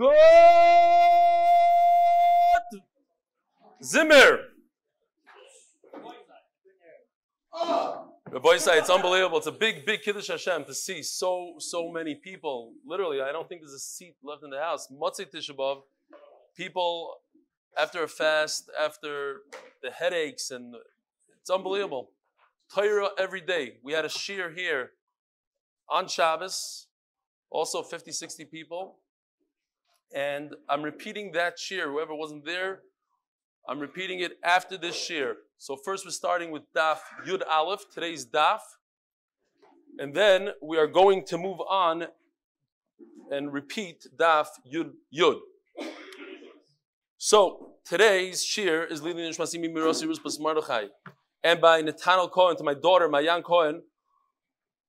Good Zimmer. Rabbi say it's unbelievable. It's a big, big Kiddush Hashem to see so, so many people. Literally, I don't think there's a seat left in the house. Motzei Tisha B'Av, people after a fast, after the headaches, and it's unbelievable. Torah every day. We had a shiur here on Shabbos, also 50, 60 people. And I'm repeating that shiur. Whoever wasn't there, I'm repeating it after this shiur. So first we're starting with Daf Yud Aleph, today's Daf. And then we are going to move on and repeat Daf Yud Yud. So today's shiur is Lili Nishmasimi Mirosirus Bas Mardochai. And by Nathaniel Cohen to my daughter, Mayan Cohen,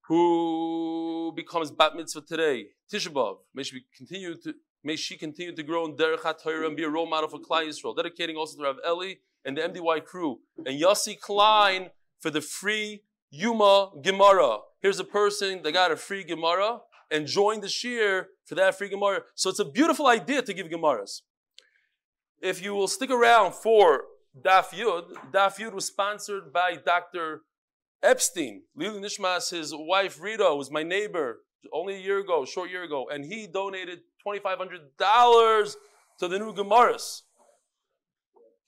who becomes bat mitzvah today, Tisha B'Av. May she continue to may she continue to grow in Derech HaTorah and be a role model for Klal Yisrael. Dedicating also to Rav Eli and the MDY crew and Yossi Klein for the free Yuma Gemara. Here's a person that got a free Gemara and joined the Shir for that free Gemara. So it's a beautiful idea to give Gemaras. If you will stick around for Daf Yud, Daf Yud was sponsored by Dr. Epstein. Lili Nishmas, his wife Rita, was my neighbor only a year ago, short year ago, and he donated $2,500 to the new Gemaras.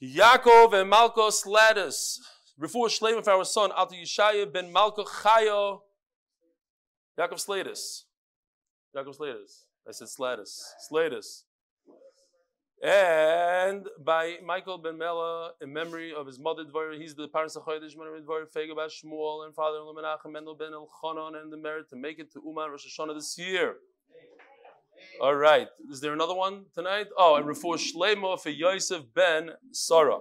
Yaakov and Malkos Ladis. Refuah Shleim for our son, Alta Yishaya ben Malko Chayo. Yaakov Sladis. Yaakov Sladis. I said Sladis. Sladis. And by Michael ben Mela, in memory of his mother Dvar, he's the parents of Chodesh Dvar, Fegabas Shmuel, and father Menachem Mendel ben Elchanan, and the merit to make it to Uman Rosh Hashanah this year. All right. Is there another one tonight? Oh, and Refuah Shlema for Yosef ben Sarah.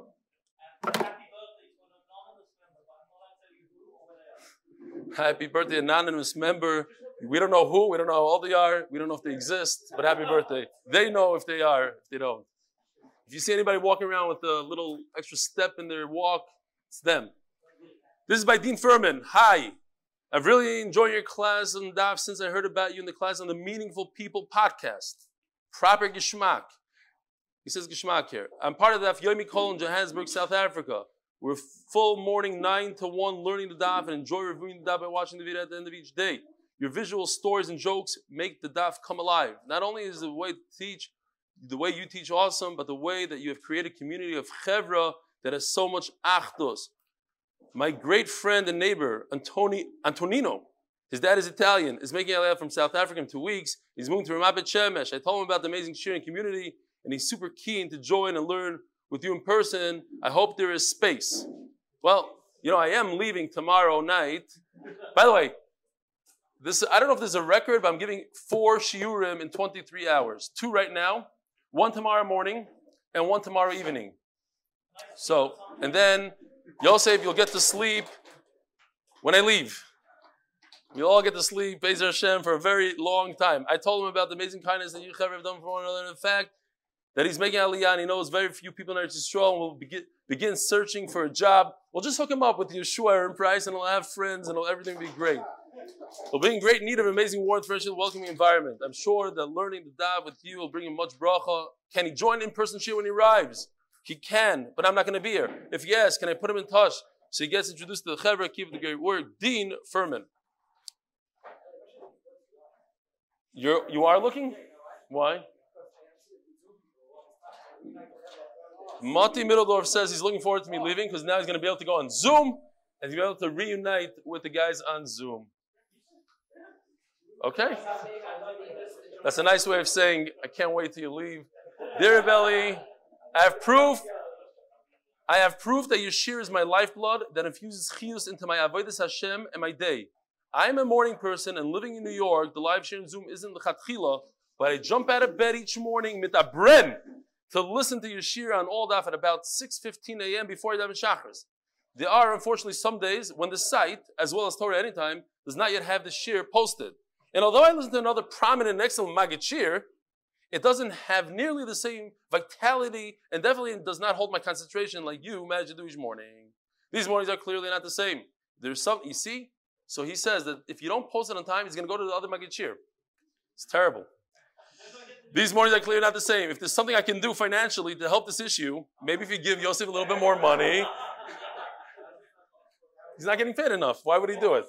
Happy birthday anonymous member. Happy birthday, anonymous member. We don't know who, we don't know how old they are, we don't know if they exist, but happy birthday. They know if they are, if they don't. If you see anybody walking around with a little extra step in their walk, it's them. This is by Dean Furman. Hi. I've really enjoyed your class on DAF since I heard about you in the class on the Meaningful People podcast. Proper Gishmak. He says Gishmak here. I'm part of the Yomi Kol in Johannesburg, South Africa. We're full morning 9 to 1 learning the DAF and enjoy reviewing the DAF by watching the video at the end of each day. Your visual stories and jokes make the DAF come alive. Not only is the way to teach, the way you teach awesome, but the way that you have created community of chevra that has so much achdos. My great friend and neighbor, Antoni, Antonino, his dad is Italian, is making Aliyah from South Africa in two weeks. He's moving to Ramat Shemesh. I told him about the amazing sharing community, and he's super keen to join and learn with you in person. I hope there is space. Well, you know, I am leaving tomorrow night. By the way, this I don't know if there's a record, but I'm giving four shiurim in 23 hours. Two right now, one tomorrow morning, and one tomorrow evening. So, and then Yosef, you'll get to sleep when I leave. We'll all get to sleep, Bezer Hashem, for a very long time. I told him about the amazing kindness that you have done for one another, and the fact that he's making Aliyah and he knows very few people in Eretz Yisrael and will begin, begin searching for a job. We'll just hook him up with Yeshua and Price and he'll have friends and everything will be great. He'll be in great need of amazing, warm, friendship, welcoming environment. I'm sure that learning the Daf with you will bring him much bracha. Can he join in-person shir when he arrives? He can, but I'm not going to be here. If yes, can I put him in touch so he gets introduced to the Chevra, keep the great word, Dean Furman. You're, you are looking? Why? Mati Middledorf says he's looking forward to me leaving because now he's going to be able to go on Zoom and he's be able to reunite with the guys on Zoom. Okay? That's a nice way of saying, I can't wait till you leave. Dear Belly, I have proof. I have proof that Yeshir is my lifeblood that infuses chiyus into my avodas Hashem and my day. I am a morning person and living in New York. The live share in Zoom isn't the chatchila, but I jump out of bed each morning mit a bren to listen to Yeshir on AllDaf at about 6:15 a.m. before I Daven Shachris. There are unfortunately some days when the site, as well as Torah Anytime, does not yet have the shir posted. And although I listen to another prominent and excellent Maggid shir, it doesn't have nearly the same vitality and definitely does not hold my concentration like you manage to each morning. These mornings are clearly not the same. There's some, you see? So he says that if you don't post it on time, he's going to go to the other Maggid shir. It's terrible. These mornings are clearly not the same. If there's something I can do financially to help this issue, maybe if you give Yosef a little bit more money, he's not getting paid enough. Why would he do it?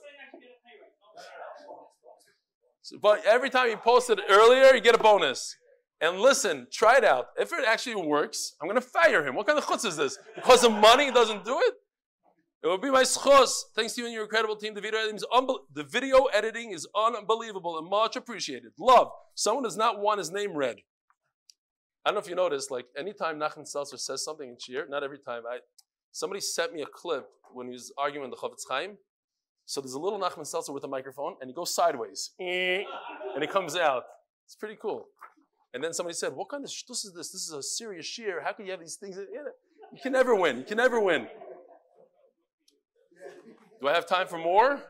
But every time you post it earlier, you get a bonus. And listen, try it out. If it actually works, I'm going to fire him. What kind of chutz is this? Because of money, doesn't do it? It will be my schos. Thanks to you and your incredible team. The video editing is, unbe- the video editing is unbelievable and much appreciated. Love. Someone does not want his name read. I don't know if you noticed, like anytime Nachman Seltzer says something in Shir, not every time, I, somebody sent me a clip when he was arguing the Chofetz Chaim. So there's a little Nachman Seltzer with a microphone, and he goes sideways, and it comes out. It's pretty cool. And then somebody said, "What kind of shtus is this? This is a serious shiur. How can you have these things in it? You can never win. You can never win." Do I have time for more?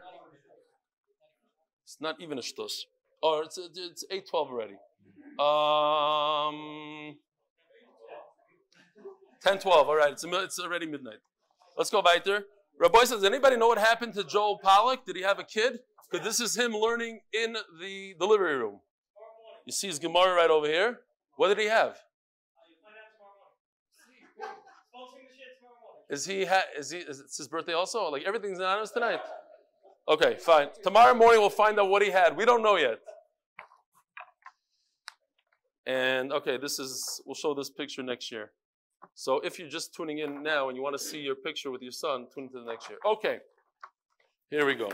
It's not even a shtus. Oh, it's, it's 8.12 already. Um, 10.12, all right. It's, it's already midnight. Let's go weiter. Rabbi says, does anybody know what happened to Joel Pollack? Did he have a kid? Because this is him learning in the delivery room. You see his Gemara right over here. What did he have? Is he, ha- is he, is it's his birthday also? Like everything's anonymous tonight? Okay, fine. Tomorrow morning we'll find out what he had. We don't know yet. And okay, this is, we'll show this picture next year. So if you're just tuning in now and you want to see your picture with your son, tune into the next year. Okay, here we go.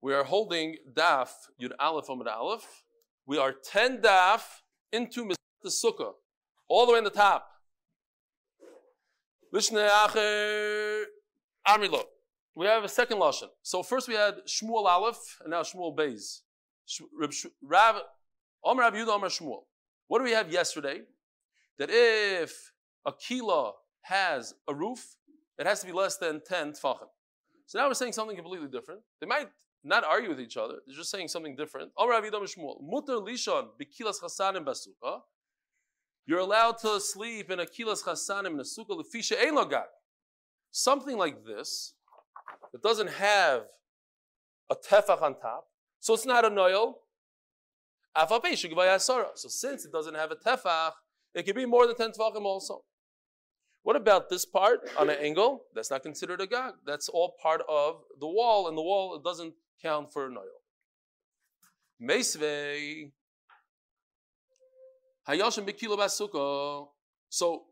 We are holding Daf Yud Aleph Amud Aleph. We are 10 Daf into the Sukkah, all the way in the top. Amrilo. We have a second lashon. So first we had Shmuel Aleph and now Shmuel Beis. Rav Omer Rav Shmuel. What do we have yesterday? That if a kila has a roof, it has to be less than 10 tfachim. So now we're saying something completely different. They might not argue with each other. They're just saying something different. You're allowed to sleep in a kilas chasanim in a sukkah Something like this that doesn't have a tefach on top, so it's not a noil. So since it doesn't have a tefach, it could be more than ten tefachim also. What about this part on an angle? That's not considered a gag. That's all part of the wall, and the wall it doesn't count for noil. Meisvei Hayashim b'kilo basuko. So,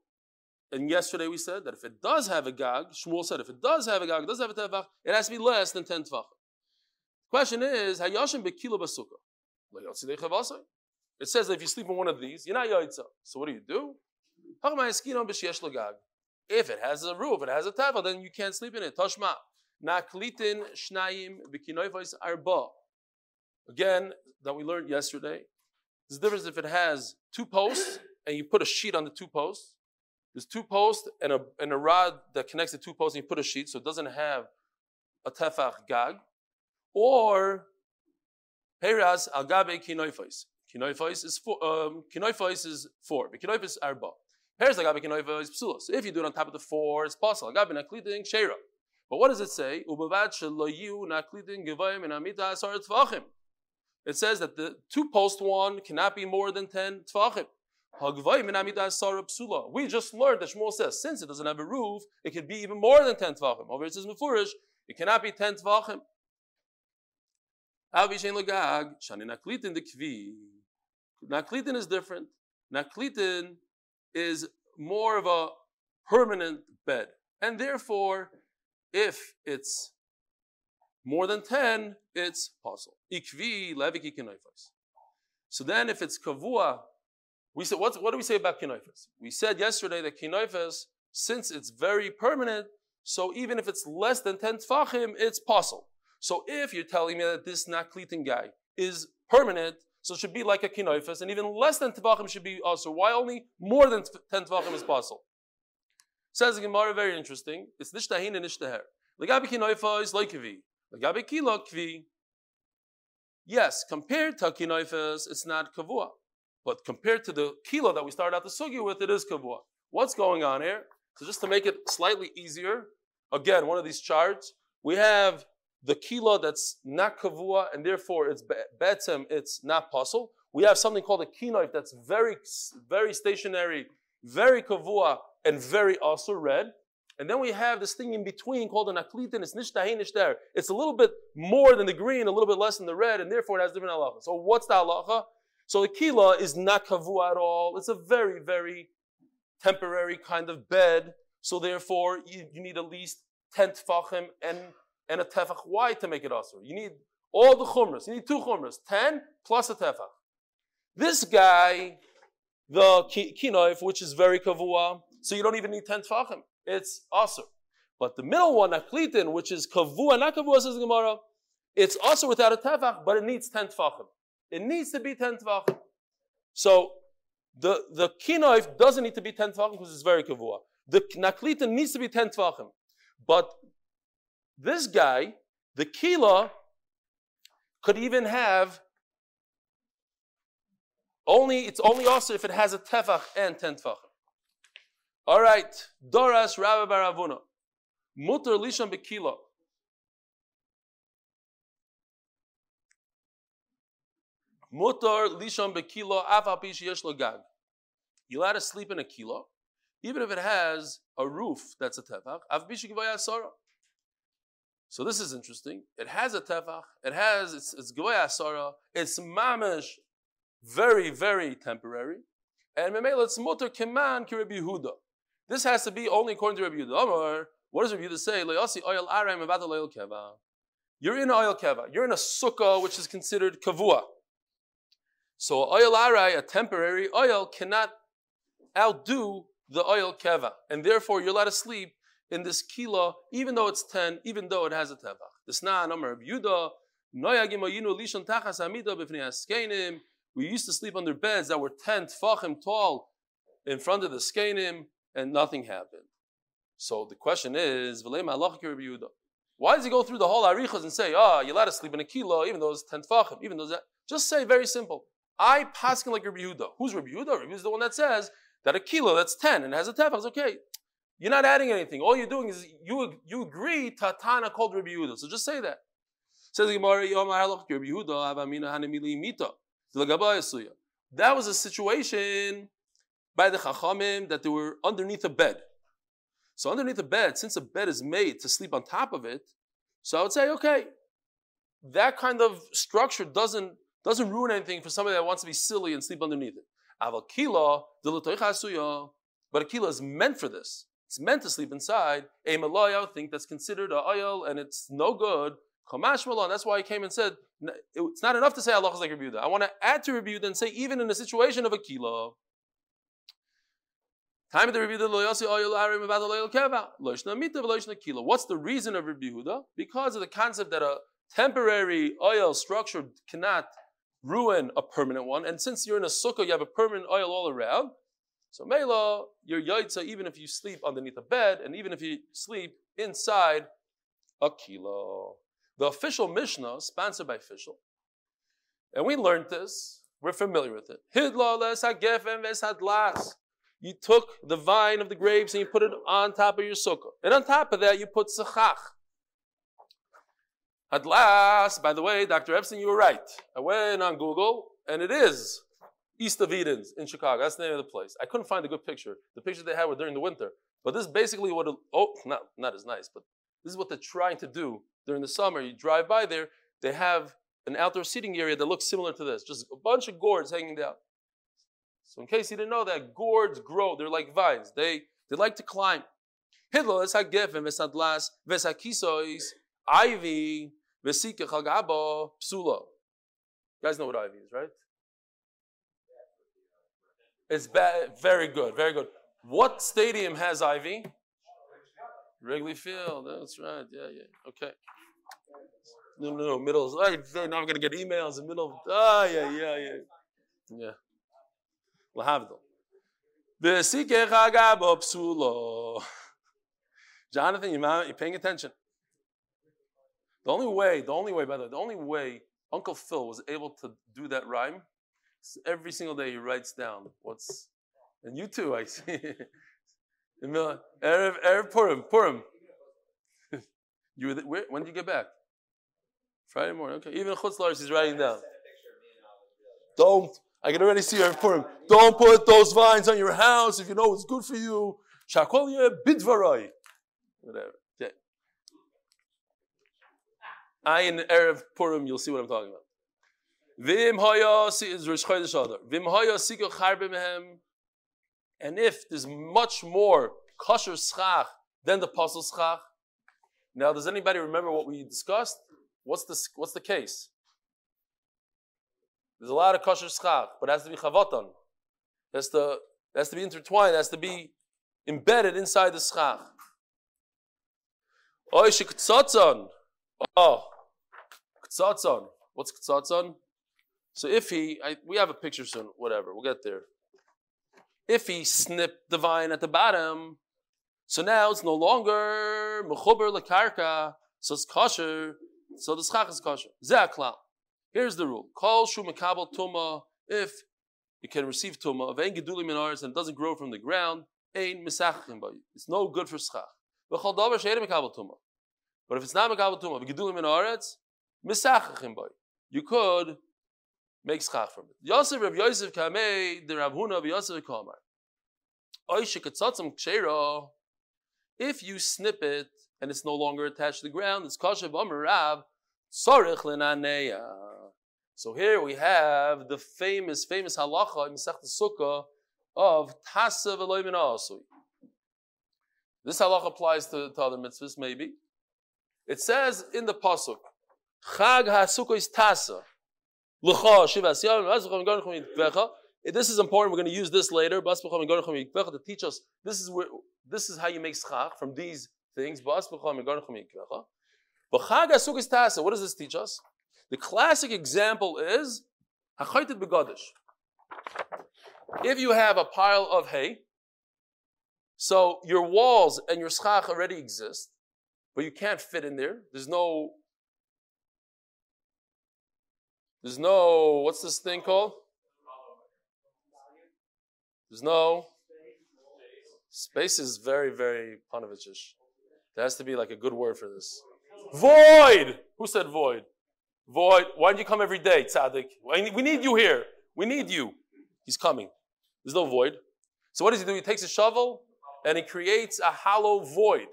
and yesterday we said that if it does have a gag, Shmuel said if it does have a gag, it does have a tefach, it has to be less than 10 tefach. Question is, Hayashim b'kilo basuko. It says that if you sleep in one of these, you're not yaitza. So what do you do? If it has a roof, it has a tefach, then you can't sleep in it. Tashma. Naklitin shnayim arba. Again, that we learned yesterday. There's a difference if it has two posts and you put a sheet on the two posts. There's two posts and a, and a rod that connects the two posts and you put a sheet so it doesn't have a tefach gag. Or Peras al gabe. Kinoifais is four. Um, is four. Is arba. Peras al gabe kinoifais psulos. So if you do it on top of the four, it's possible. Al gabe naklitin sheira. But what does it say? Ubavad shelo naklitin gevayim and amita asar tvachim it says that the two post one cannot be more than 10 tfachim. We just learned that Shmuel says, since it doesn't have a roof, it can be even more than 10 tvachim. Over it says Mefurish, it cannot be 10 tvachim. Naklitin is different. Naklitin is more of a permanent bed. And therefore, if it's more than 10, it's possible. Ikvi leviki. So then if it's kavua, we said, what, what do we say about kinoifas? We said yesterday that kinoifas, since it's very permanent, so even if it's less than 10 tfachim, it's possible. So if you're telling me that this naklitin guy is permanent, so it should be like a kinoifas, and even less than tefachim should be also. Why only more than 10 tefachim is possible? Says the Gemara, very interesting. It's nishtahin and nishtaher. Legabi kinoifas loikavi. Yes, compared to kinoifes, it's not kavua. But compared to the kilo that we started out the sugi with, it is kavua. What's going on here? So just to make it slightly easier, again, one of these charts, we have the kilo that's not kavua, and therefore it's betzem, it's not puzzle. we have something called a kinoif that's very, very stationary, very kavua, and very also red. And then we have this thing in between called an aklitin. It's nishtahe nishter. It's a little bit more than the green, a little bit less than the red, and therefore it has different halacha. So what's the halacha? So the kila is not kavua at all. It's a very, very temporary kind of bed. So therefore you, you need at least 10 tfachim and, and a tefach. Why to make it asur? You need all the chumras. You need two chumras. 10 plus a tefach. This guy, the kinoif, which is very kavua, so you don't even need 10 tfachim it's also. But the middle one, aklitin, which is kavua, not kavua, says the Gemara, it's also without a tefach, but it needs 10 tefachim. It needs to be 10 tefachim. So the, the kinoif doesn't need to be 10 tefachim because it's very kavua. The naklitin needs to be 10 tefachim. But this guy, the kila, could even have only, it's only also if it has a tefach and 10 tefachim. All right, Doras Rabbi Baravuna. Mutter Lishon Bekilo. Mutter Lishon Bekilo Afapish Yesh Gag. You allowed to sleep in a kilo, even if it has a roof that's a tefach. Avbish Asara. So this is interesting. It has a tefach. It has it's it's Asara. It's mamish, very very temporary. And memela it's mutter keman kiribi Yehuda. This has to be only according to Rabbi Yehuda. What does Rabbi Yehuda say? Le'asi oil aram oil keva. You're in oil keva. You're in a sukkah which is considered kavua. So oil arai, a temporary oil, cannot outdo the oil keva, and therefore you're allowed to sleep in this kila, even though it's ten, even though it has a tevach. This na number of Yuda. We used to sleep under beds that were ten tfachim tall in front of the skenim, and nothing happened. So the question is, why does he go through the whole arichas and say, ah, oh, you let us sleep in a kilo, even though it's ten tfachim, even though that? Just say very simple. I paskin like Rabbi Yehuda. Who's Rabbi Yehuda? Rabbi Yehuda is the one that says that a kilo that's ten and has a tefach is okay. You're not adding anything. All you're doing is you you agree Tatana called Rabbi Yehuda. So just say that. Says Gemara, That was a situation by the Chachamim that they were underneath a bed. So underneath a bed, since a bed is made to sleep on top of it, so I would say, okay, that kind of structure doesn't doesn't ruin anything for somebody that wants to be silly and sleep underneath it. But a is meant for this. It's meant to sleep inside. A malaya, think that's considered a oil and it's no good. Kamash malon. That's why he came and said it's not enough to say Allah is like Rebuda. I want to add to Rebuda and say even in a situation of a kilo. Time of the the loyasi oil arim about the loyal keva. Loishna mita v'loishna kilo. What's the reason of Yehuda? Because of the concept that a temporary oil structure cannot ruin a permanent one. And since you're in a sukkah, you have a permanent oil all around. So Mela, your yaitza, even if you sleep underneath a bed, and even if you sleep inside a kilo. The official Mishnah, sponsored by official, and we learned this, we're familiar with it. You took the vine of the grapes and you put it on top of your sukkah. And on top of that, you put sechach. At last, by the way, Dr. Epstein, you were right. I went on Google, and it is East of Edens in Chicago. That's the name of the place. I couldn't find a good picture. The pictures they had were during the winter. But this is basically what, oh, not, not as nice, but this is what they're trying to do during the summer. You drive by there, they have an outdoor seating area that looks similar to this. Just a bunch of gourds hanging down. So in case you didn't know that, gourds grow. They're like vines. They, they like to climb. Hidlo es hagefen vesadlas vesakisois ivy vesike chagabo psula. You guys know what ivy is, right? It's bad, very good, very good. What stadium has ivy? Wrigley Field. That's right. Yeah, yeah. Okay. No, no, no. Middle. Now I'm gonna get emails in the middle. Ah, oh, yeah, yeah, yeah. Yeah. Lahavdil. Jonathan, you're paying attention. The only way, the only way, by the way, the only way Uncle Phil was able to do that rhyme every single day he writes down what's, and you too, I see. Erev, Erev Purim, Purim. you were the, where, when did you get back? Friday morning, okay. Even Chutz he's writing down. Don't I can already see her Purim. Don't put those vines on your house if you know it's good for you. Shakol bidvarai. Whatever. Okay. Ayin Erev Purim, you'll see what I'm talking about. Vim. And if there's much more kosher schach than the pasul schach, now does anybody remember what we discussed? What's the what's the case? There's a lot of kosher schach, but it has to be chavotan. It has to, it has to be intertwined. It has to be embedded inside the schach. Oh, kutzatzon. What's kutzatzon? So if he, I, we have a picture soon, whatever, we'll get there. If he snipped the vine at the bottom, so now it's no longer mechuber lekarka, so it's kosher, so the schach is kosher. Ze'aklal. Here's the rule: Call shu mekabel tuma. If you can receive tuma of ein gedulim minaris and it doesn't grow from the ground, ein misachim It's no good for schach. V'chol davar she'er mekabel tuma. But if it's not mekabel tuma, gedulim minaretz, misachim You could make schach from it. Yosef Rav Yosef Kamei, the Rav Huna of Yosef Kamar. If you snip it and it's no longer attached to the ground, it's kashav amarav sarich lenaneya. So here we have the famous, famous halacha in Masech Sukkah of tasa v'loy asui. This halacha applies to, to other mitzvahs, maybe. It says in the pasuk, Chag ha'sukkah is tasa. This is important. We're going to use this later to teach us. This is where this is how you make schach from these things. What does this teach us? The classic example is If you have a pile of hay, so your walls and your schach already exist, but you can't fit in there. There's no there's no, what's this thing called? There's no. Space is very, very Panovichish. There has to be like a good word for this. Void! Who said void? Void. Why don't you come every day, Tzaddik? We need you here. We need you. He's coming. There's no void. So what does he do? He takes a shovel and he creates a hollow void.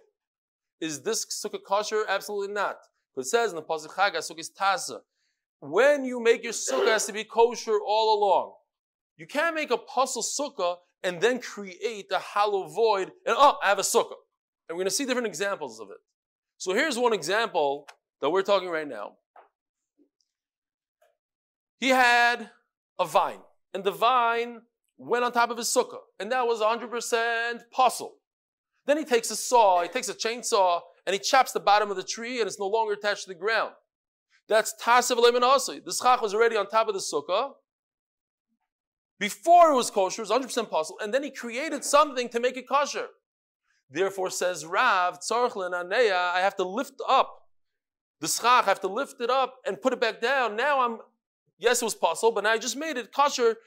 Is this sukkah kosher? Absolutely not. But it says in the Pasuk sukkah is tasa when you make your sukkah has to be kosher all along. You can't make a puzzle sukkah and then create a hollow void and oh, I have a sukkah. And we're going to see different examples of it. So here's one example that we're talking right now. He had a vine, and the vine went on top of his sukkah, and that was 100% puzzle. Then he takes a saw, he takes a chainsaw, and he chops the bottom of the tree, and it's no longer attached to the ground. That's Tasev Lemin The schach was already on top of the sukkah. Before it was kosher, it was 100% possible, and then he created something to make it kosher. Therefore, says Rav, I have to lift up the schach, I have to lift it up and put it back down. Now I'm, yes, it was possible, but now I just made it kosher.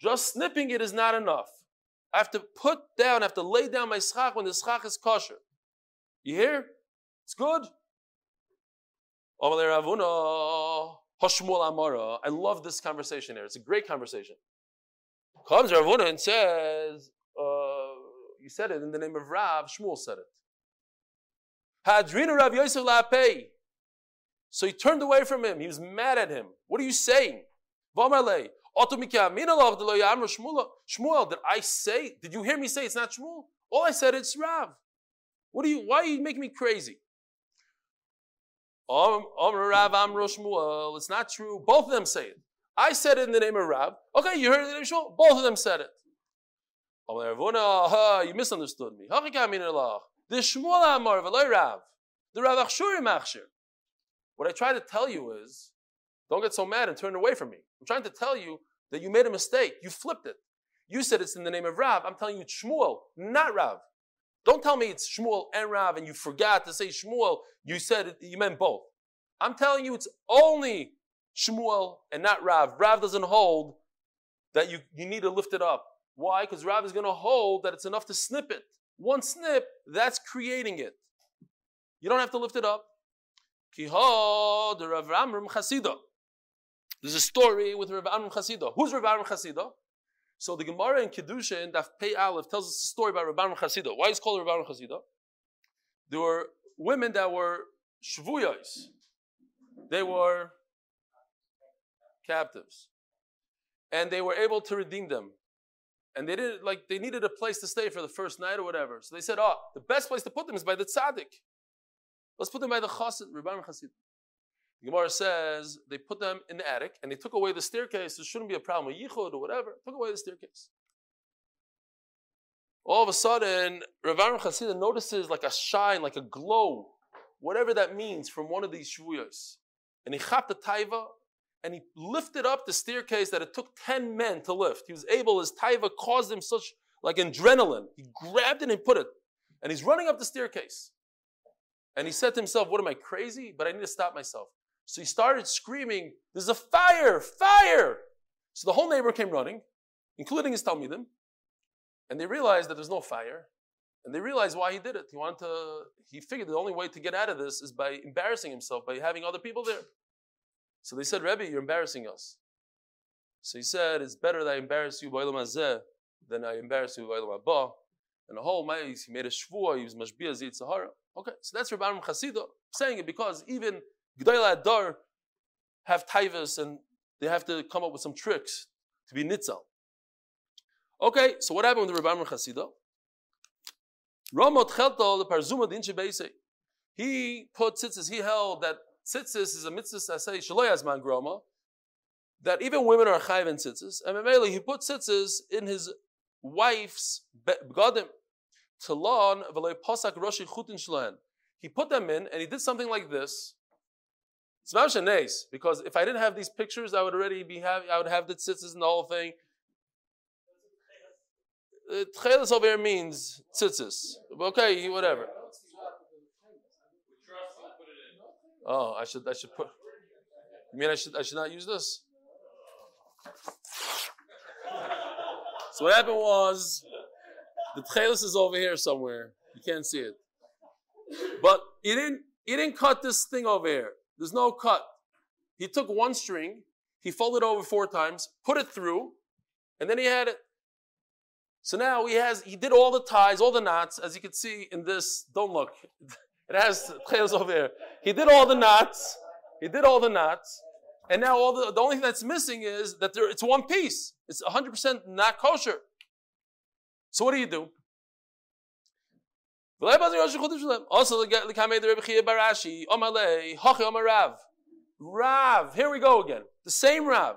Just snipping it is not enough. I have to put down, I have to lay down my schach when the schach is kosher. You hear? It's good. I love this conversation here. It's a great conversation. Comes Ravuna and says, uh, you said it in the name of Rav, Shmuel said it. Hadrina Rav Yosef. So he turned away from him. He was mad at him. What are you saying? Shmuel, did I say, did you hear me say it's not Shmuel? All I said it's Rav. What are you, why are you making me crazy? Rav Shmuel. It's not true. Both of them say it. I said it in the name of Rav. Okay, you heard it in the name of Shmuel. Both of them said it. You misunderstood me. The Shmuel Amar Rav. The Rav Achshuri Machshir. What I try to tell you is, don't get so mad and turn away from me. I'm trying to tell you that you made a mistake. You flipped it. You said it's in the name of Rav. I'm telling you it's Shmuel, not Rav. Don't tell me it's Shmuel and Rav and you forgot to say Shmuel. You said you meant both. I'm telling you it's only Shmuel and not Rav. Rav doesn't hold that you, you need to lift it up. Why? Because Rav is going to hold that it's enough to snip it. One snip, that's creating it. You don't have to lift it up. There's a story with Rav Amram Chasida. Who's Rav Amram Chasida? So the Gemara in Kedusha in Daf Pei Aleph tells us a story about Amram Chasida. Why is it called Amram Chasida? There were women that were shvuyos. They were captives. And they were able to redeem them. And they didn't like they needed a place to stay for the first night or whatever. So they said, Oh, the best place to put them is by the tzaddik. Let's put them by the chassid, Rabban Chassid. The Gemara says they put them in the attic and they took away the staircase. There shouldn't be a problem with yichud or whatever. Took away the staircase. All of a sudden, Rav Aram Chassid notices like a shine, like a glow, whatever that means, from one of these shvuyos. And he chapped the taiva and he lifted up the staircase that it took 10 men to lift. He was able, his taiva caused him such like adrenaline. He grabbed it and put it. And he's running up the staircase. And he said to himself, What am I crazy? But I need to stop myself. So he started screaming, There's a fire, fire! So the whole neighbor came running, including his Talmidim, and they realized that there's no fire. And they realized why he did it. He wanted to, he figured the only way to get out of this is by embarrassing himself, by having other people there. So they said, Rebbe, you're embarrassing us. So he said, it's better that I embarrass you by than I embarrass you by Abba. And the whole maze, he made a shvua, he was mashbiyah sahara. Okay, so that's Rabbi Aram Chasidah saying it because even G'dayla Adar have taivas and they have to come up with some tricks to be nitzal. Okay, so what happened with the Rabbi Aram Chasidah? Ramot Chelta, the Parzuma Dinche he put tzitzis, he held that tzitzis is a mitzvah say shaloyazman groma, that even women are chayiv in tzitzis. And Mamela, he put tzitzis in his wife's begadim. Talon v'loy posak roshi chutin shloen. He put them in and he did something like this. It's mamash because if I didn't have these pictures, I would already be have I would have the tzitzis and the whole thing. Uh, tchelis over here means tzitzis. Okay, whatever. Oh, I should I should put. You mean I should I should not use this? So what happened was the tchelis is over here somewhere. You can't see it. But he didn't he didn't cut this thing over here. There's no cut. He took one string, he folded over four times, put it through, and then he had it. So now he has he did all the ties, all the knots, as you can see in this. Don't look. It has tchelis over here. He did all the knots. He did all the knots. And now all the, the only thing that's missing is that there, it's one piece. It's 100% not kosher. So what do you do? Also, the Kamei the Rebbe Chia Barashi, Omalei, Hochi Omarav. Rav, here we go again. The same Rav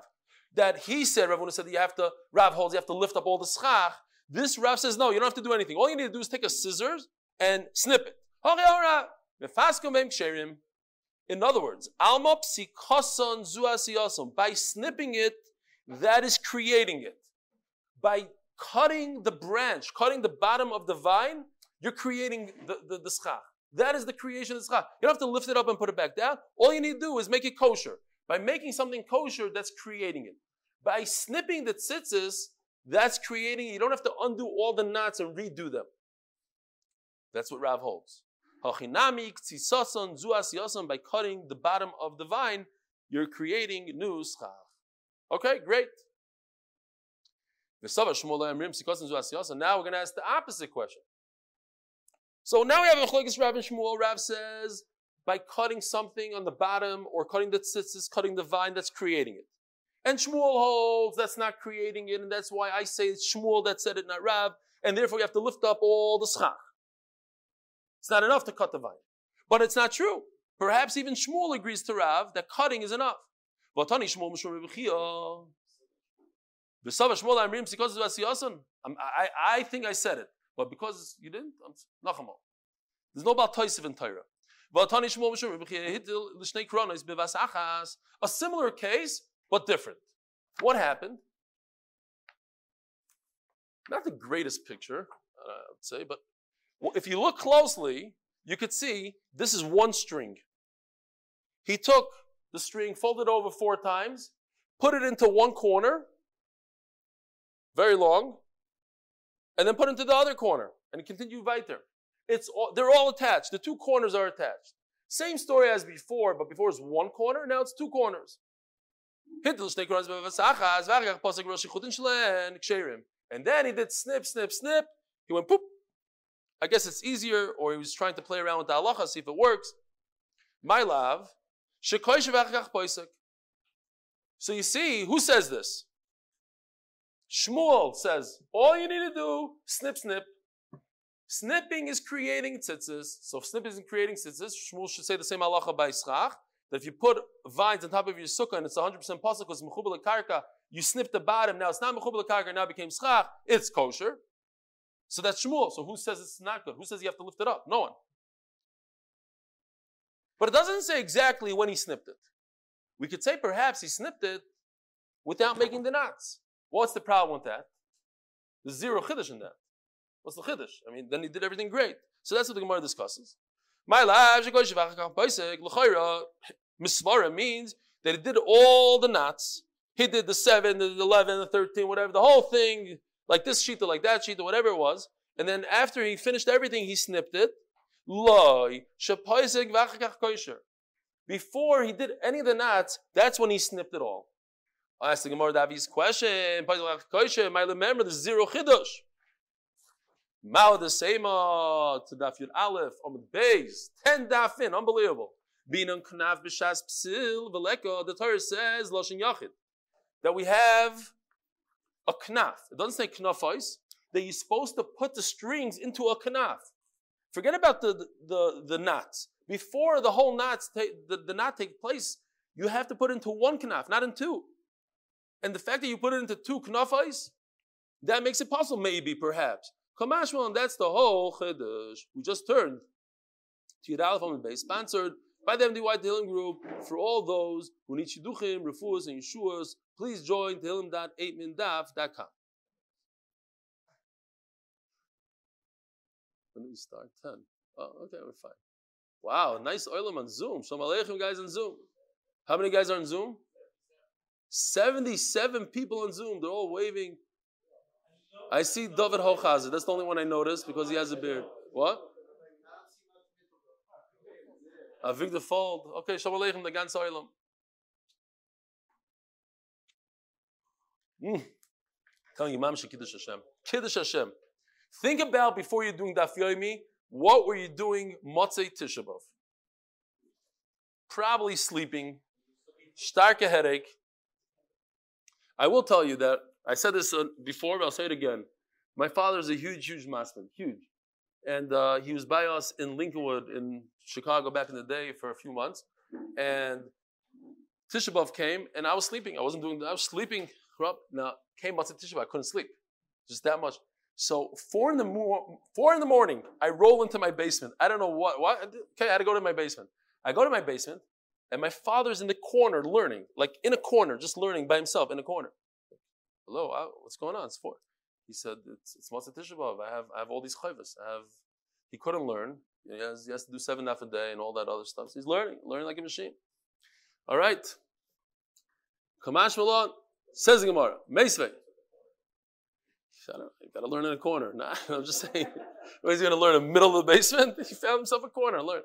that he said, Rav said that you have to, Rav holds, you have to lift up all the schach. This Rav says, no, you don't have to do anything. All you need to do is take a scissors and snip it. In other words, alma psikoson zuasiyosom. By snipping it, that is creating it. By cutting the branch, cutting the bottom of the vine, you're creating the, the, the schach. That is the creation of the schach. You don't have to lift it up and put it back down. All you need to do is make it kosher. By making something kosher, that's creating it. By snipping the tzitzis, that's creating it. You don't have to undo all the knots and redo them. That's what Rav holds. By cutting the bottom of the vine, you're creating new schach. Okay, great. Now we're going to ask the opposite question. So now we have a chlokes Rav and Shmuel. Rav says by cutting something on the bottom or cutting the tzitzis, cutting the vine, that's creating it. And Shmuel holds that's not creating it, and that's why I say it's Shmuel that said it, not Rav, and therefore you have to lift up all the schach. It's not enough to cut the vine. But it's not true. Perhaps even Shmuel agrees to Rav that cutting is enough. I, I think I said it, but because you didn't, there's no Baal Toisiv in Torah. A similar case, but different. What happened? Not the greatest picture, uh, I would say, but if you look closely, you could see this is one string. He took the string, folded over four times, put it into one corner, very long, and then put into the other corner, and continue weiter. It's all, they're all attached. The two corners are attached. Same story as before, but before it's one corner, now it's two corners. And then he did snip, snip, snip. He went poop. I guess it's easier, or he was trying to play around with the halacha, see if it works. My love, so you see, who says this? Shmuel says, all you need to do, snip, snip. Snipping is creating tzitzis. So if snipping is creating tzitzis, Shmuel should say the same halacha by Yischach, that if you put vines on top of your sukkah and it's 100% possible because mechubal karka, you snip the bottom, now it's not mechubal karka, now it became schach, it's kosher. So that's Shmuel. So who says it's not good? Who says you have to lift it up? No one. But it doesn't say exactly when he snipped it. We could say perhaps he snipped it without making the knots. What's the problem with that? There's zero chiddush in that. What's the chiddush? I mean, then he did everything great. So that's what the Gemara discusses. My life, misvara means that he did all the knots. He did the seven, the eleven, the thirteen, whatever, the whole thing, like this sheet, like that sheet, whatever it was. And then after he finished everything, he snipped it. Before he did any of the knots, that's when he snipped it all. I asked the Gemara Davi's question. I remember the zero chiddush. Mao the Sema uh, to Daf Yud Aleph on the base, ten dafin, unbelievable. Being on Knav B'Shas Psil V'Leko, the Torah says Loshin Yachid that we have a knaf. It doesn't say knafais. That you're supposed to put the strings into a knaf. Forget about the, the, the, the knots. Before the whole knots take, the, the knot take place, you have to put into one knaf, not in two. And the fact that you put it into two knafais, that makes it possible, maybe, perhaps. Kamashmal, that's the whole chiddush. We just turned to Yud Aleph on the base, sponsored by the MDY Tehillim Group. For all those who need shidduchim, refuahs, and yeshuas, please join tehillim.8mindaf.com. When do we start? 10. Oh, okay, we're fine. Wow, nice oilam on Zoom. Shalom Aleichem guys on Zoom. How many guys are on Zoom? 77 people on Zoom. They're all waving. I see David Hochazer. That's the only one I noticed because he has a beard. What? Avigdor Fold. Okay, Shalom Aleichem, the ganze Oilam. Mm. Telling you, Mamsha Kiddush Hashem. Kiddush Hashem. Think about before you're doing Daf Yomi, what were you doing Motzei Tisha B'Av? Probably sleeping, stark a headache. I will tell you that I said this uh, before, but I'll say it again. My father is a huge, huge masman, huge. And uh, he was by us in Lincolnwood in Chicago back in the day for a few months. And Tisha B'Av came, and I was sleeping. I wasn't doing. I was sleeping. Now came Motzei Tisha B'Av. I couldn't sleep, just that much. So four in the mo- four in the morning, I roll into my basement. I don't know what. What? Okay, I had to go to my basement. I go to my basement, and my father's in the corner learning, like in a corner, just learning by himself in a corner. Hello, uh, what's going on? It's four. He said, it's, it's Motzei Tisha B'Av. I have, I have all these chayvas. I have, he couldn't learn. He has, he has to do seven half a day and all that other stuff. So he's learning, learning like a machine. All right. Kamash Malon says the Gemara, Meisvei. You gotta learn in a corner. Nah, I'm just saying. He's gonna learn in the middle of the basement? He found himself a corner. Learn.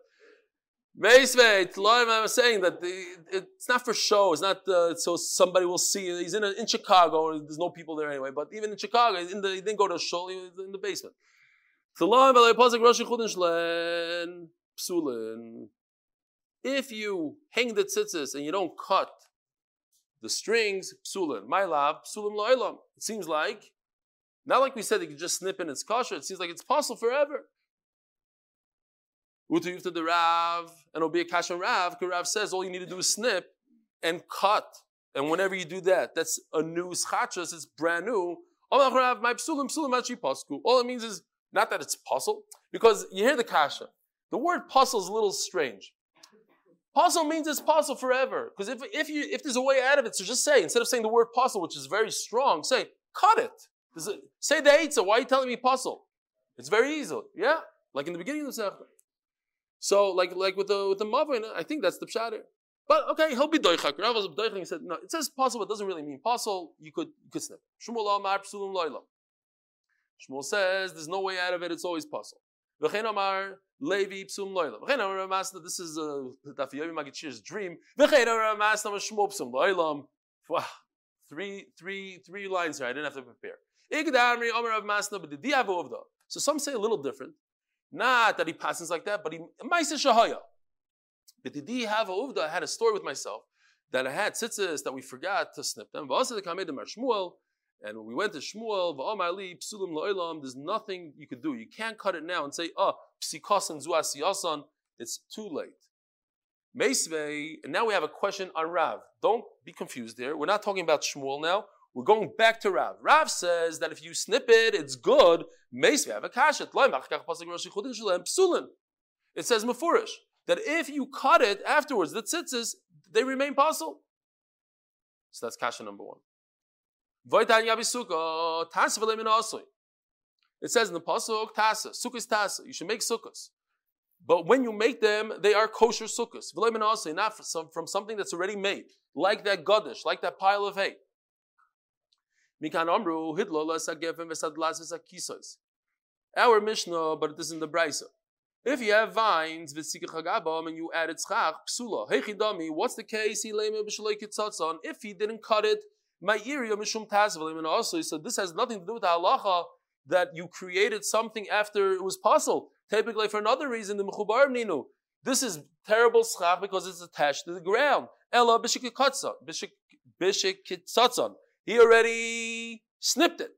Meisveit, I was saying that the, it's not for show. It's not uh, so somebody will see. He's in, a, in Chicago. There's no people there anyway. But even in Chicago, in the, he didn't go to a show. He was in the basement. If you hang the tzitzis and you don't cut the strings, psulin. My lab, psulim lo'ilam. It seems like, not like we said you can just snip in its kosher. It seems like it's possible forever. Utu yufta the Rav, and it'll be a kasha Rav, because Rav says all you need to do is snip and cut. And whenever you do that, that's a new schachas, it's brand new. All it means is not that it's puzzle, because you hear the kasha. The word puzzle is a little strange. Puzzle means it's puzzle forever. Because if, if, if there's a way out of it, so just say, instead of saying the word puzzle, which is very strong, say, cut it. it say the eitzah, why are you telling me puzzle? It's very easy. Yeah? Like in the beginning of the Sechta. So, like, like with the with the mavin, I think that's the pshat. But okay, he'll be doichak. Rav was doichak. He said, no, it says possible. It doesn't really mean possible. You could you could snip. Shmuel Amar Psulim Loilam. Shmuel says there's no way out of it. It's always possible. V'chein Amar Levi Psum Loilam. V'chein Amar Masna. This is uh, a Daf Yomi Magichir's dream. V'chein Amar Masna Shmuel Psum Loilam. Wow. Three, three, three lines here. I didn't have to prepare. So some say a little different. Not that he passes like that, but he shahaya. But did he have a uvda? I had a story with myself that I had tzitzis that we forgot to snip them. And when we went to Shmuel, there's nothing you could do. You can't cut it now and say, ah, oh, psikosan zuasiyasan. It's too late. Meisvei, and now we have a question on Rav. Don't be confused there. We're not talking about Shmuel now. We're going back to Rav. Rav says that if you snip it, it's good. It says Mefurish that if you cut it afterwards, the tzitzis, they remain possible. So that's kasha number one. It says in the pasuk, tasa, sukkahs tasa. You should make sukkahs. But when you make them, they are kosher sukkahs. Not from something that's already made, like that gadish, like that pile of hay. Our Mishnah, but it is in the Brisa. If you have vines, and you added tzchach, psula. Hechidami, what's the case? If he didn't cut it, my area mishum and also he said this has nothing to do with the halacha that you created something after it was possible. Typically, for another reason, the mechubar ninu. This is terrible schach because it's attached to the ground. Ella bishikitzatzon. He already snipped it.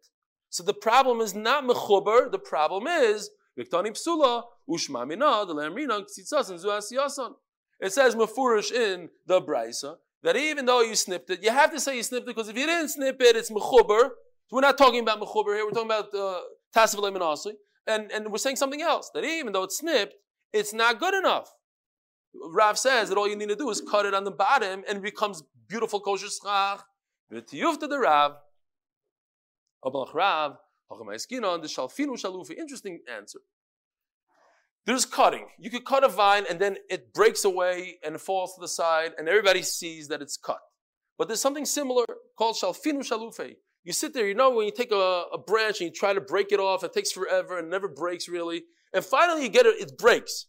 So the problem is not mechubar. The problem is viktani psula ushma mina. It says mefurish in the brisa that even though you snipped it, you have to say you snipped it because if you didn't snip it, it's mechuber. So we're not talking about mechuber here. We're talking about uh, tasav and and we're saying something else that even though it's snipped, it's not good enough. Rav says that all you need to do is cut it on the bottom and it becomes beautiful kosher schach. To the Rav. Abalach Rav. the Shalfinu Shalufi. Interesting answer. There's cutting. You could cut a vine and then it breaks away and falls to the side and everybody sees that it's cut. But there's something similar called shalfinu shalufe. You sit there, you know, when you take a, a, branch and you try to break it off, it takes forever and never breaks really. And finally you get it, it breaks.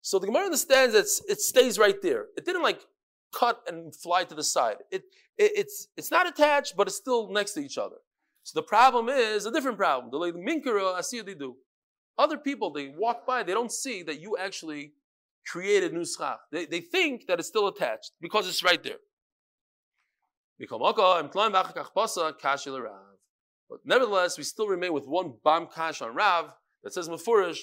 So the Gemara understands that it stays right there. It didn't like cut and fly to the side. It, it, it's, it's not attached, but it's still next to each other. So the problem is a different problem. The minkara, I see what they do. Other people, they walk by, they don't see that you actually created nuschach. They, they think that it's still attached because it's right there. But nevertheless, we still remain with one bam kash on Rav that says Mefurish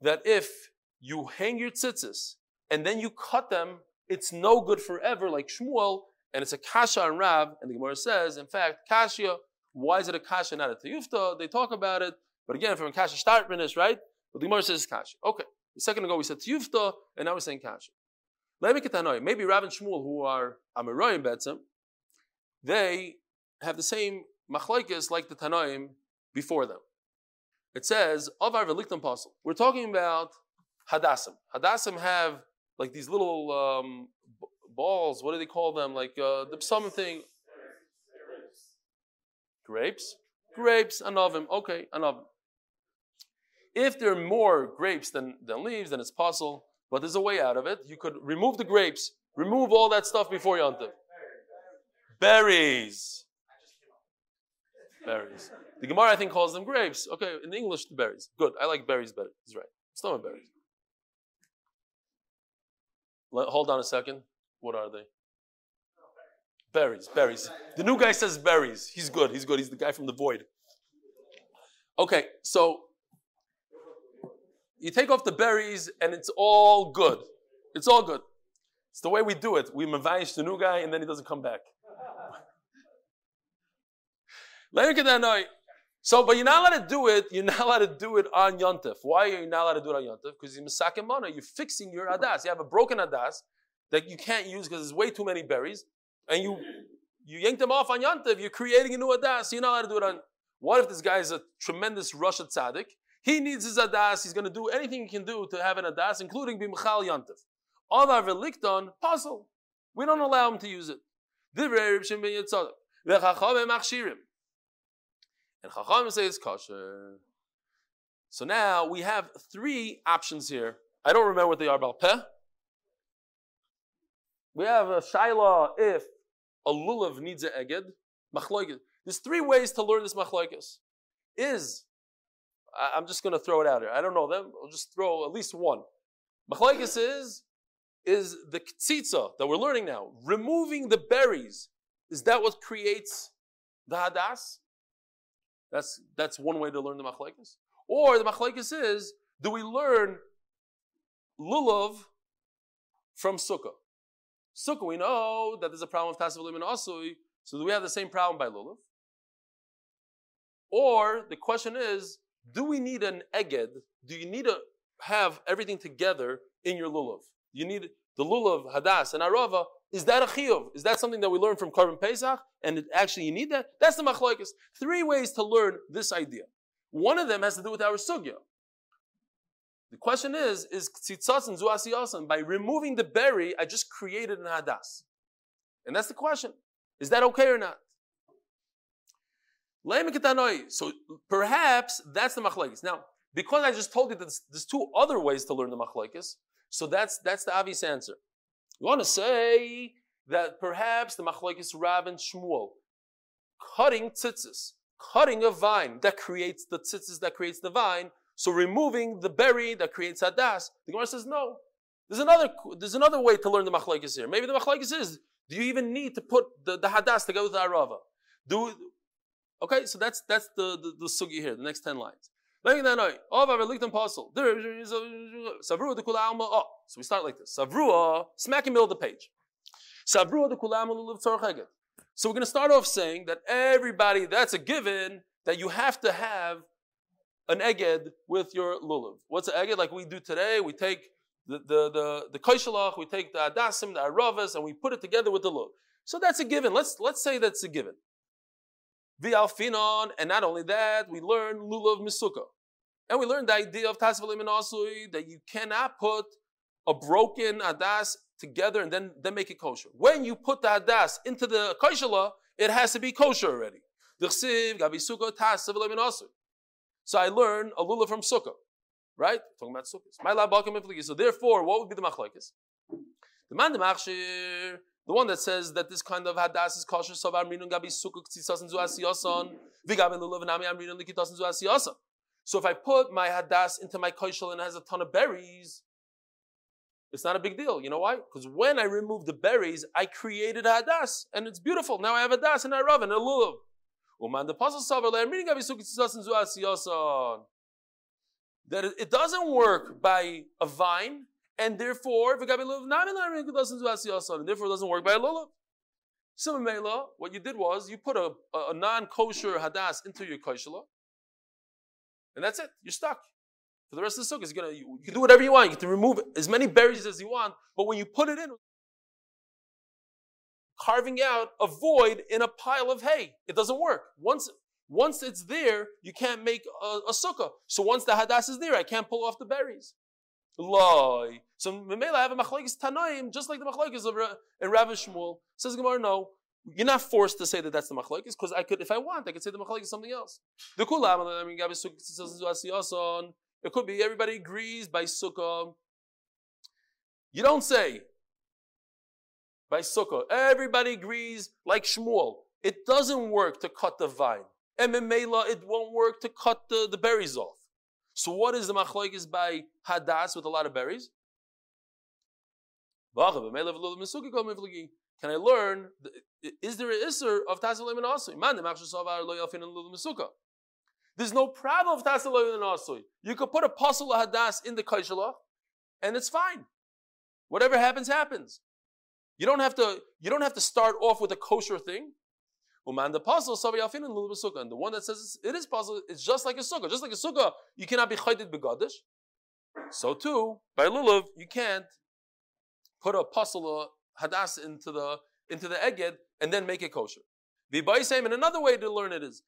that if you hang your tzitzis and then you cut them, it's no good forever, like Shmuel, and it's a kasha on Rav, and the Gemara says, in fact, kasha, why is it a kasha, not a tiyufta? They talk about it, but again, from Kasha start Startmanis, right? But the Gemara says it's Kasha. Okay. A second ago we said Tiyufta, and now we're saying Kasha. Maybe Rav and Shmuel, who are Amoraim Betzim, they have the same machlaikas like the Tanoim before them. It says, of our Veliktam. We're talking about Hadassim. Hadassim have like these little um, balls, what do they call them? Like uh, the something. Grapes? Grapes, anavim. Okay, anavim. If there are more grapes than, than leaves, then it's possible, but there's a way out of it. You could remove the grapes, remove all that stuff before Yontif. Berries. Berries. The Gemara, I think, calls them grapes. Okay, in English, the berries. Good. I like berries better. He's right. Stomach berries. Let, hold on a second. What are they? Berries, berries. The new guy says berries. He's good. He's good. He's the guy from the void. Okay, so you take off the berries and it's all good. It's all good. It's the way we do it. We mavayish the new guy and then he doesn't come back. So, but you're not allowed to do it. You're not allowed to do it on Yontif. Why are you not allowed to do it on Yontif? Because you're misakimana. You're fixing your adas. You have a broken adas that you can't use because there's way too many berries, and you you yank them off on Yontif. You're creating a new adas. So you're not allowed to do it on. What if this guy is a tremendous Rosh tzaddik he needs his adas. He's going to do anything he can do to have an adas, including bimchal yantif. Ovar velikton puzzle. We don't allow him to use it. And chachamim say it's kosher. So now we have three options here. I don't remember what they are about peh. We have a shaila if a lulav needs an eged, machloikis. There's three ways to learn this machloikis. Is I, am just going to throw it out here. I don't know them. I'll just throw at least one. Machlaikis is is the ktsitsa that we're learning now. Removing the berries is that what creates the hadas? That's that's one way to learn the machlaikis. Or the machlaikis is do we learn lulav from sukkah? Sukkah, we know that there's a problem of tasav and asui. So do we have the same problem by lulav? Or the question is, do we need an eged? Do you need to have everything together in your lulav? You need the lulav, hadas, and arava. Is that a chiyuv? Is that something that we learn from Korban Pesach? And it, actually, you need that? That's the machlokes. Three ways to learn this idea. One of them has to do with our sugya. The question is, is tzitzas and zuasiyasan, by removing the berry, I just created an hadas. And that's the question. Is that okay or not? So perhaps that's the machlekes. Now, because I just told you that there's two other ways to learn the machlekes, so that's that's the obvious answer. You want to say that perhaps the machlekes Rav and Shmuel, cutting tzitzis, cutting a vine that creates the tzitzis that creates the vine, so removing the berry that creates hadas. The Gemara says no. There's another there's another way to learn the machlekes here. Maybe the machlekes is do you even need to put the, the hadas together with the arava? Do Okay, so that's that's the the, the sugi here, the next ten lines. Oh, so we start like this. Savrua, smack in the middle of the page. Savrua the So we're going to start off saying that everybody, that's a given that you have to have an eged with your lulav. What's an eged? Like we do today, we take the the the, the we take the adasim, the aravas, and we put it together with the lulav. So that's a given. Let's let's say that's a given. V'alfinon, and not only that, we learn lulav misuka. And we learned the idea of tasvalim asui, that you cannot put a broken adas together and then, then make it kosher. When you put the adas into the kaishala, it has to be kosher already. So I learn a lulav from sukkah, right? Talking about sukkahs. So therefore, what would be the machlekes? The man the machshir the one that says that this kind of hadas is kosher, so amrinun gabi sukuk zu asiyason, vigaben lulav nami amrinun zu asiyason. So if I put my hadas into my koshel and it has a ton of berries, it's not a big deal. You know why? Because when I remove the berries, I created a hadas, and it's beautiful. Now I have a das and a rav and a lulav. Uman the puzzle solver le'amrinun gabi sukuk tzitzasin zu asiyason. That it doesn't work by a vine and therefore, and therefore it doesn't work by lulav. Similarly, what you did was you put a, a, a non-kosher hadas into your kosher, and that's it. You're stuck. For the rest of the sukkah, gonna, you, you, can do whatever you want. You can remove as many berries as you want, but when you put it in, carving out a void in a pile of hay, it doesn't work. Once, once it's there, you can't make a, a sukkah. So once the hadas is there, I can't pull off the berries. Loi. So Memela have a machlokes tanoim, just like the machlokes of in uh, Rav Shmuel. Says Gemara, no, you're not forced to say that that's the machlokes because I could, if I want, I could say the machlokes is something else. The kulam, I mean, it could be everybody agrees by sukkah. You don't say by sukkah. Everybody agrees like Shmuel. It doesn't work to cut the vine. And Memela, it won't work to cut the, the berries off. So what is the machlokes by hadas with a lot of berries? Can I learn? Is there an isser of tasalim and asui? There's no problem of tasalim and asui. You could put a of hadas in the kaishalah, and it's fine. Whatever happens, happens. You don't have to. You don't have to start off with a kosher thing. Uman the puzzle, and the one that says it is puzzle, it's just like a sukkah. Just like a sukkah, you cannot be chaydid begadish. So too, by lulav, you can't put a puzzle uh, hadas into the into the eged and then make it kosher. Same and another way to learn it is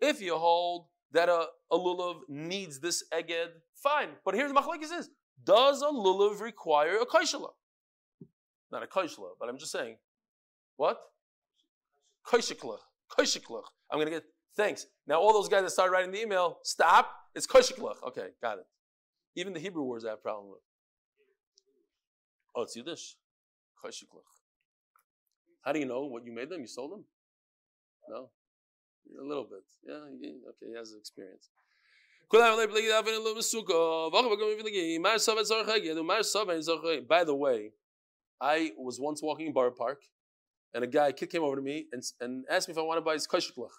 if you hold that a, a lulav needs this eged, fine. But here the machlekes is: Does a lulav require a kaishala? Not a koshla, but I'm just saying. What? Koshiklach. Koshiklach. I'm going to get, thanks. Now, all those guys that started writing the email, stop. It's koshiklach. Okay, got it. Even the Hebrew words I have problem with. Oh, it's Yiddish. Koshiklach. How do you know what you made them? You sold them? No? A little bit. Yeah, okay, he has experience. By the way, I was once walking in Borough Park, and a guy, a kid came over to me and, and asked me if I want to buy his koshiklach.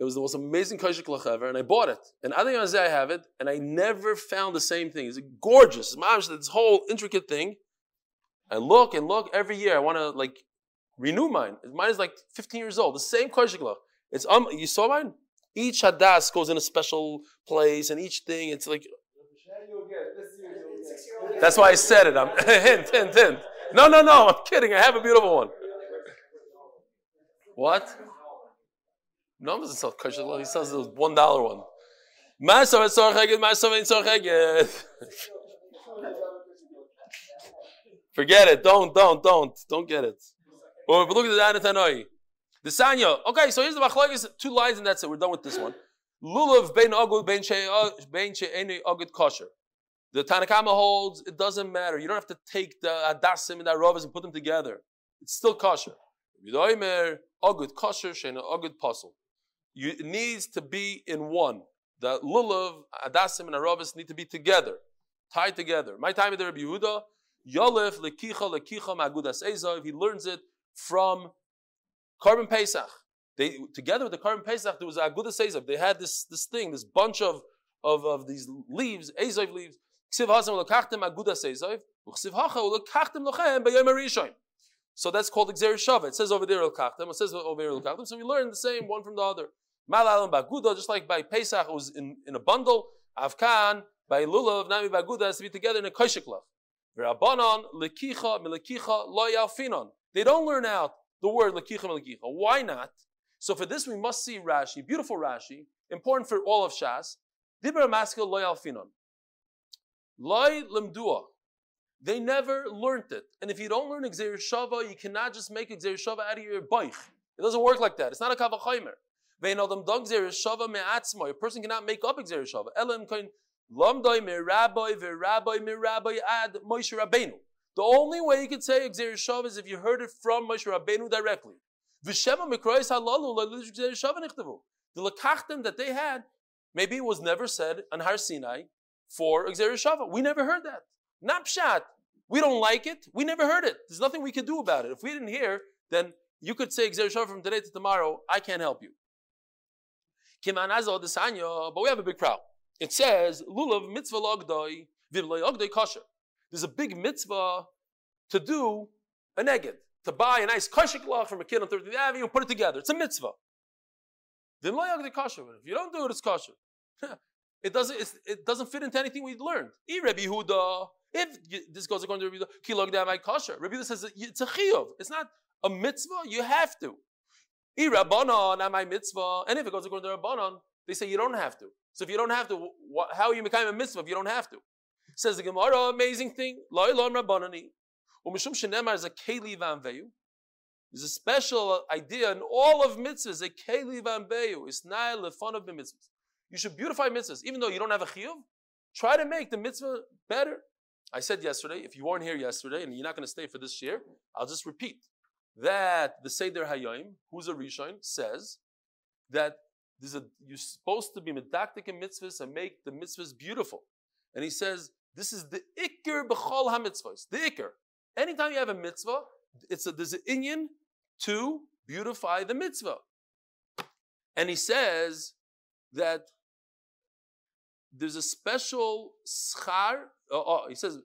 It was the most amazing koshiklach ever, and I bought it. And I think I have it, and I never found the same thing. It's gorgeous. It's this whole intricate thing. I look and look every year. I want to like renew mine. Mine is like 15 years old. The same koshiklach. It's um. You saw mine. Each hadas goes in a special place, and each thing it's like. That's why I said it. I'm hint, hint, hint. No, no, no. I'm kidding. I have a beautiful one. What? No, doesn't sell kosher. He sells the one dollar one. Forget it. Don't, don't, don't, don't get it. Or look at the Anatanoi. The Sanya. Okay, so here's the machlokes. Two lines and that's it. We're done with this one. Lulav bein agud bein she'eni agud kosher. The Tanakama holds it doesn't matter. You don't have to take the adasim and the aravas and put them together. It's still kosher. Yudoimer agud kosher she'ena agud puzzle. It needs to be in one. The lulav, adasim, and aravas need to be together, tied together. My time at the Rabbi Yehuda, Yolef lekicha lekicha magudas ezov. He learns it from Korban Pesach. They together with the Korban Pesach, there was Agudas Ezov. They had this this thing, this bunch of of, of these leaves, Ezov leaves. So that's called Xer Shava. It says over there Kachtem. It says over there Kachtem. So we learn the same one from the other. Malalam Baguda, just like by Pesach, it was in, in a bundle. Avkan, by Lulav, Nami Baguda has to be together in a Koshiklav. V'Rabbanon, Lekicha, Melekicha, Lo Yalfinon. They don't learn out the word lekicha lekicha. Why not? So for this we must see Rashi, beautiful Rashi, important for all of Shas. Dibra maskil loy alfinon. Loy lemdua. They never learned it. And if you don't learn Xer Shava, you cannot just make Xer Shava out of your baich. It doesn't work like that. It's not a kavachaymer. A person cannot make up Xer Shava. Elam kain lamdoi me rabbi ad Moshe. The only way you can say Xer Shav is if you heard it from Moshe Rabbeinu directly. V'shema mikrois halalu la'lid Xerushava niktavu. The lekachtim that they had, maybe it was never said on Har Sinai for Xer Shava. We never heard that. Not pshat. We don't like it. We never heard it. There's nothing we could do about it. If we didn't hear, then you could say Xer from today to tomorrow. I can't help you. But we have a big problem. It says, Lulav mitzvah logdoi, vivloi ogdoi kosher there's a big mitzvah to do a neged, to buy a nice kosher from a kid on 30th Avenue and put it together. It's a mitzvah. Then lo kosher. If you don't do it, it's kosher. it doesn't. it doesn't fit into anything we learned. E Rabbi Huda. If this goes according to Rabbi Huda, kilog damai. Rabbi Huda says it's a chiyuv. It's not a mitzvah. You have to. E rabbanon amai mitzvah. And if it goes according to Rabbanon, they say you don't have to. So if you don't have to, how are you making a mitzvah if you don't have to? Says the Gemara, amazing thing. Umishum shenemar is a keli vanveyu. There's a special idea in all of mitzvahs, a keli vanveyu. It's not fun of the mitzvahs. You should beautify mitzvahs, even though you don't have a chiyuv. Try to make the mitzvah better. I said yesterday, if you weren't here yesterday and you're not going to stay for this year, I'll just repeat that the Seder Hayyim, who's a Rishon, says that a, you're supposed to be medactic in mitzvahs and make the mitzvahs beautiful. And he says this is the ikr b'chol ha-mitzvahs. The ikr. Anytime you have a mitzvah, it's a, there's an inyan to beautify the mitzvah. And he says that there's a special schar. Oh, oh, he says,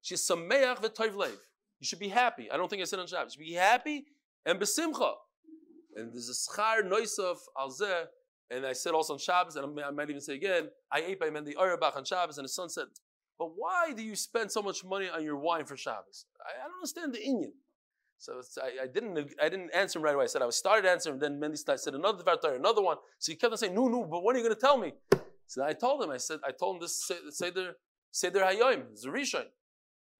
she's sameach v'toiv lev. You should be happy. I don't think I said on Shabbos. You should be happy and besimcha. And there's a schar noisov al zeh. And I said also on Shabbos, and I might even say again, I ate by Mendy Auerbach on Shabbos, and the son said, but why do you spend so much money on your wine for Shabbos? I, I don't understand the inyan. So I, I, didn't I didn't answer him right away. I said I started answering, then Mendy said another another one. So he kept on saying, no, no, but when are you going to tell me? So I told him, I said, I told him this Seder, Seder Hayyim, Zerishain.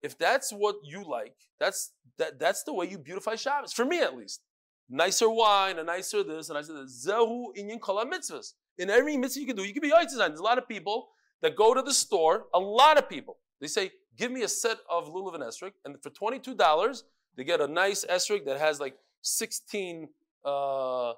If that's what you like, that's that, that's the way you beautify Shabbos, for me at least. Nicer wine, a nicer this, and I said, Zehu inyan kala mitzvahs. In every mitzvah you can do, you can be Yitzhak. There's a lot of people that go to the store, a lot of people, They say, give me a set of lulav and esrog, and for $22, they get a nice esrog that has like 16 uh,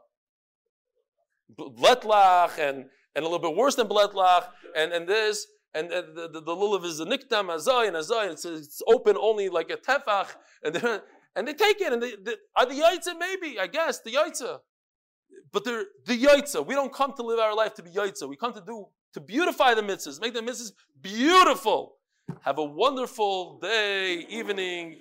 bletlach and, and a little bit worse than bletlach, and, and this, and, the, the, the lulav is a niktam, azay, and azay, it's, it's open only like a tefach, and, and they take it, and they, they are the yaitza maybe, I guess, the yaitza. But they're the yaitza. We don't come to live our life to be yaitza. We come to do to beautify the mitzvahs, make the mitzvahs beautiful. Have a wonderful day, evening.